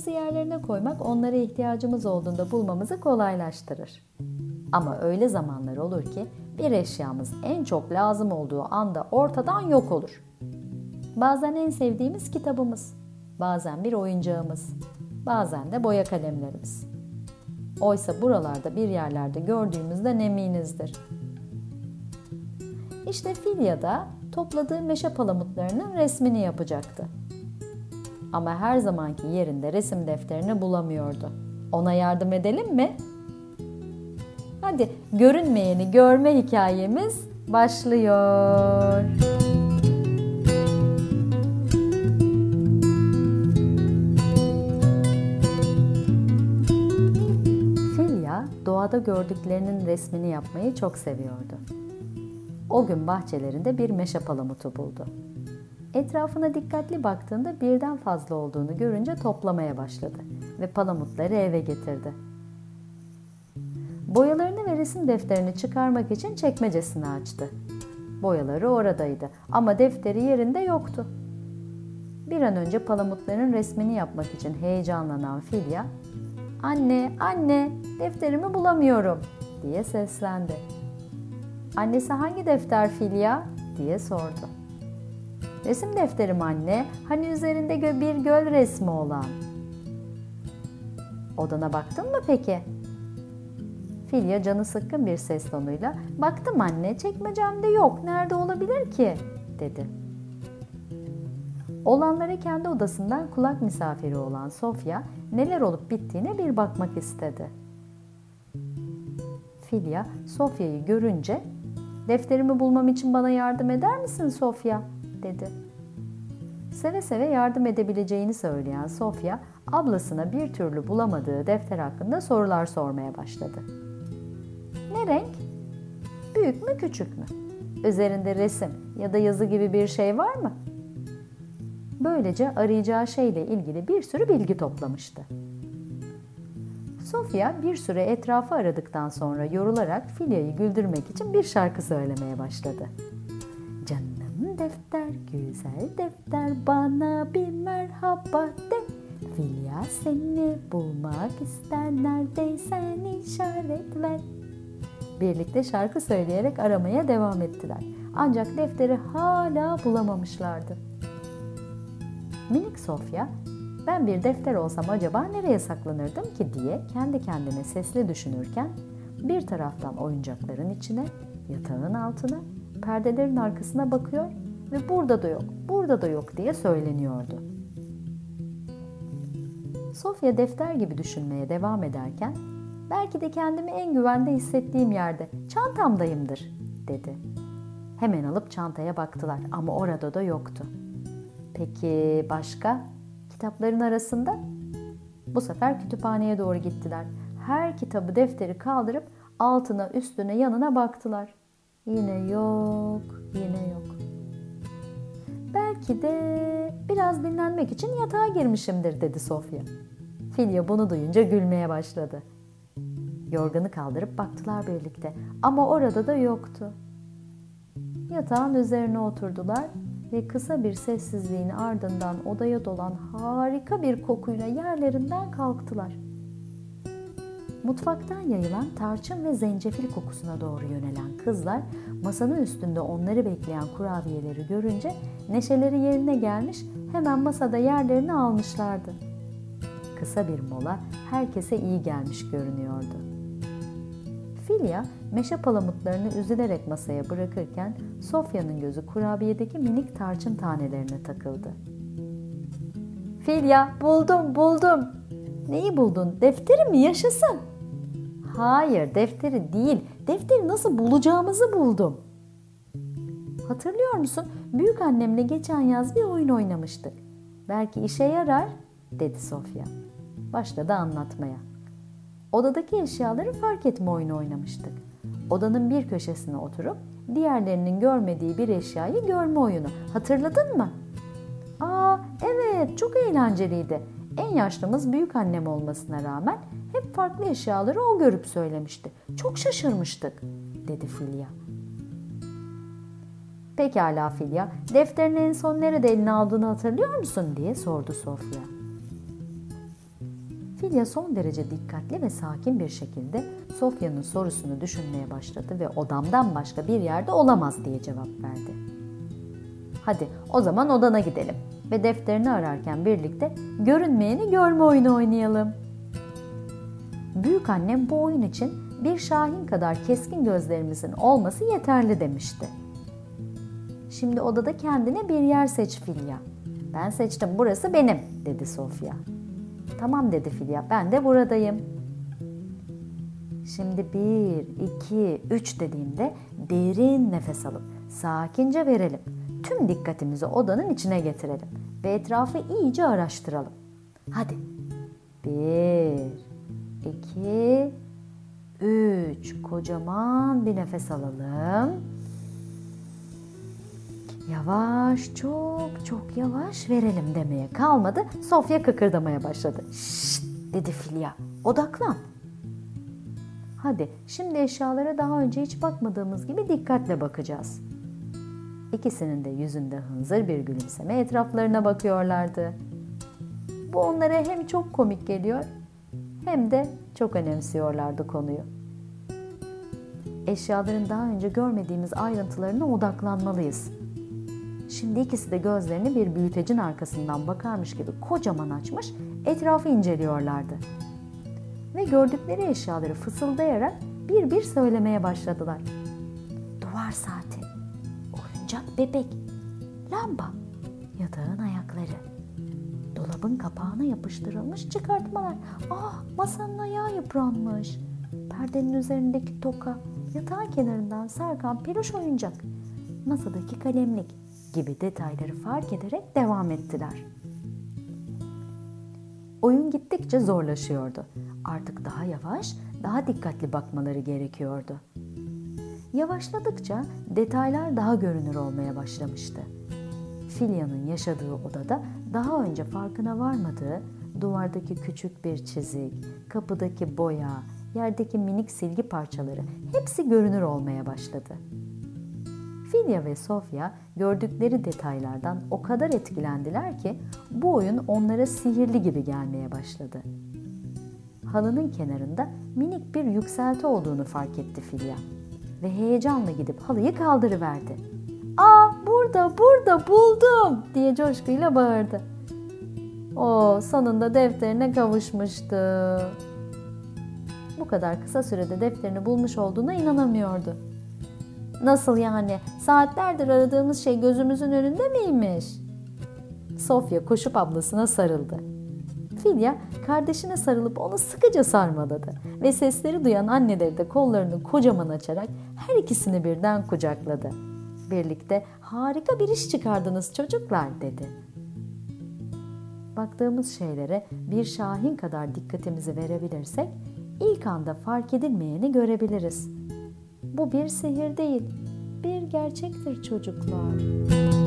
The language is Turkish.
eşyalarımızı yerlerine koymak onlara ihtiyacımız olduğunda bulmamızı kolaylaştırır. Ama öyle zamanlar olur ki bir eşyamız en çok lazım olduğu anda ortadan yok olur. Bazen en sevdiğimiz kitabımız, bazen bir oyuncağımız, bazen de boya kalemlerimiz. Oysa buralarda bir yerlerde gördüğümüzden eminizdir. İşte Filya da topladığı meşe palamutlarının resmini yapacaktı. Ama her zamanki yerinde resim defterini bulamıyordu. Ona yardım edelim mi? Hadi görünmeyeni görme hikayemiz başlıyor. Filya doğada gördüklerinin resmini yapmayı çok seviyordu. O gün bahçelerinde bir meşe palamutu buldu. Etrafına dikkatli baktığında birden fazla olduğunu görünce toplamaya başladı ve palamutları eve getirdi. Boyalarını ve resim defterini çıkarmak için çekmecesini açtı. Boyaları oradaydı ama defteri yerinde yoktu. Bir an önce palamutların resmini yapmak için heyecanlanan Filya, ''Anne, anne, defterimi bulamıyorum.'' diye seslendi. Annesi hangi defter Filya? diye sordu. Resim defterim anne, hani üzerinde bir göl resmi olan. Odana baktın mı peki? Filya canı sıkkın bir ses tonuyla, baktım anne, çekmecemde yok, nerede olabilir ki? dedi. Olanlara kendi odasından kulak misafiri olan Sofya, neler olup bittiğine bir bakmak istedi. Filya, Sofya'yı görünce Defterimi bulmam için bana yardım eder misin Sofya? Dedi. Seve seve yardım edebileceğini söyleyen Sofya, ablasına bir türlü bulamadığı defter hakkında sorular sormaya başladı. Ne renk? Büyük mü küçük mü? Üzerinde resim ya da yazı gibi bir şey var mı? Böylece arayacağı şeyle ilgili bir sürü bilgi toplamıştı. Sofia bir süre etrafı aradıktan sonra yorularak Filya'yı güldürmek için bir şarkı söylemeye başladı. Defter, güzel defter bana bir merhaba de. Filya seni bulmak ister neredeysen işaret ver. Birlikte şarkı söyleyerek aramaya devam ettiler. Ancak defteri hala bulamamışlardı. Minik Sofya ben bir defter olsam acaba nereye saklanırdım ki diye kendi kendine sesli düşünürken bir taraftan oyuncakların içine, yatağın altına, perdelerin arkasına bakıyor ve burada da yok, burada da yok diye söyleniyordu. Sofya defter gibi düşünmeye devam ederken belki de kendimi en güvende hissettiğim yerde, çantamdayımdır dedi. Hemen alıp çantaya baktılar ama orada da yoktu. Peki başka? kitapların arasında. Bu sefer kütüphaneye doğru gittiler. Her kitabı defteri kaldırıp altına, üstüne, yanına baktılar. Yine yok, yine yok. Belki de biraz dinlenmek için yatağa girmişimdir dedi Sofya. Filya bunu duyunca gülmeye başladı. Yorganı kaldırıp baktılar birlikte ama orada da yoktu. Yatağın üzerine oturdular ve kısa bir sessizliğin ardından odaya dolan harika bir kokuyla yerlerinden kalktılar. Mutfaktan yayılan tarçın ve zencefil kokusuna doğru yönelen kızlar masanın üstünde onları bekleyen kurabiyeleri görünce neşeleri yerine gelmiş hemen masada yerlerini almışlardı. Kısa bir mola herkese iyi gelmiş görünüyordu. Filya meşe palamutlarını üzülerek masaya bırakırken Sofya'nın gözü kurabiyedeki minik tarçın tanelerine takıldı. Filya buldum buldum. Neyi buldun? Defteri mi? Yaşasın. Hayır defteri değil. Defteri nasıl bulacağımızı buldum. Hatırlıyor musun? Büyük annemle geçen yaz bir oyun oynamıştık. Belki işe yarar dedi Sofya. Başladı anlatmaya. Odadaki eşyaları fark etme oyunu oynamıştık. Odanın bir köşesine oturup diğerlerinin görmediği bir eşyayı görme oyunu. Hatırladın mı? Aa evet çok eğlenceliydi. En yaşlımız büyük annem olmasına rağmen hep farklı eşyaları o görüp söylemişti. Çok şaşırmıştık dedi Filya. Pekala Filya, defterini en son nerede eline aldığını hatırlıyor musun diye sordu Sofya. Filya son derece dikkatli ve sakin bir şekilde Sofya'nın sorusunu düşünmeye başladı ve odamdan başka bir yerde olamaz diye cevap verdi. Hadi o zaman odana gidelim ve defterini ararken birlikte görünmeyeni görme oyunu oynayalım. Büyük annem bu oyun için bir şahin kadar keskin gözlerimizin olması yeterli demişti. Şimdi odada kendine bir yer seç Filya. Ben seçtim burası benim dedi Sofya. Tamam dedi Filya ben de buradayım. Şimdi bir, iki, üç dediğimde derin nefes alıp sakince verelim. Tüm dikkatimizi odanın içine getirelim ve etrafı iyice araştıralım. Hadi. Bir, iki, üç. Kocaman bir nefes alalım. Yavaş, çok çok yavaş verelim demeye kalmadı. Sofya kıkırdamaya başladı. Şşt dedi Filya. Odaklan. Hadi şimdi eşyalara daha önce hiç bakmadığımız gibi dikkatle bakacağız. İkisinin de yüzünde hınzır bir gülümseme etraflarına bakıyorlardı. Bu onlara hem çok komik geliyor hem de çok önemsiyorlardı konuyu. Eşyaların daha önce görmediğimiz ayrıntılarına odaklanmalıyız. Şimdi ikisi de gözlerini bir büyütecin arkasından bakarmış gibi kocaman açmış, etrafı inceliyorlardı. Ve gördükleri eşyaları fısıldayarak bir bir söylemeye başladılar. Duvar saati, oyuncak bebek, lamba, yatağın ayakları, dolabın kapağına yapıştırılmış çıkartmalar. Ah masanın ayağı yıpranmış. Perdenin üzerindeki toka, yatağın kenarından sarkan peluş oyuncak, masadaki kalemlik, gibi detayları fark ederek devam ettiler. Oyun gittikçe zorlaşıyordu. Artık daha yavaş, daha dikkatli bakmaları gerekiyordu. Yavaşladıkça detaylar daha görünür olmaya başlamıştı. Filya'nın yaşadığı odada daha önce farkına varmadığı duvardaki küçük bir çizik, kapıdaki boya, yerdeki minik silgi parçaları hepsi görünür olmaya başladı. Filya ve Sofya gördükleri detaylardan o kadar etkilendiler ki bu oyun onlara sihirli gibi gelmeye başladı. Halının kenarında minik bir yükselti olduğunu fark etti Filya ve heyecanla gidip halıyı kaldırıverdi. ''Aa burada burada buldum!'' diye coşkuyla bağırdı. O sonunda defterine kavuşmuştu. Bu kadar kısa sürede defterini bulmuş olduğuna inanamıyordu. Nasıl yani? Saatlerdir aradığımız şey gözümüzün önünde miymiş? Sofya koşup ablasına sarıldı. Filya kardeşine sarılıp onu sıkıca sarmaladı ve sesleri duyan anneleri de kollarını kocaman açarak her ikisini birden kucakladı. Birlikte harika bir iş çıkardınız çocuklar dedi. Baktığımız şeylere bir şahin kadar dikkatimizi verebilirsek ilk anda fark edilmeyeni görebiliriz. Bu bir sihir değil, bir gerçektir çocuklar.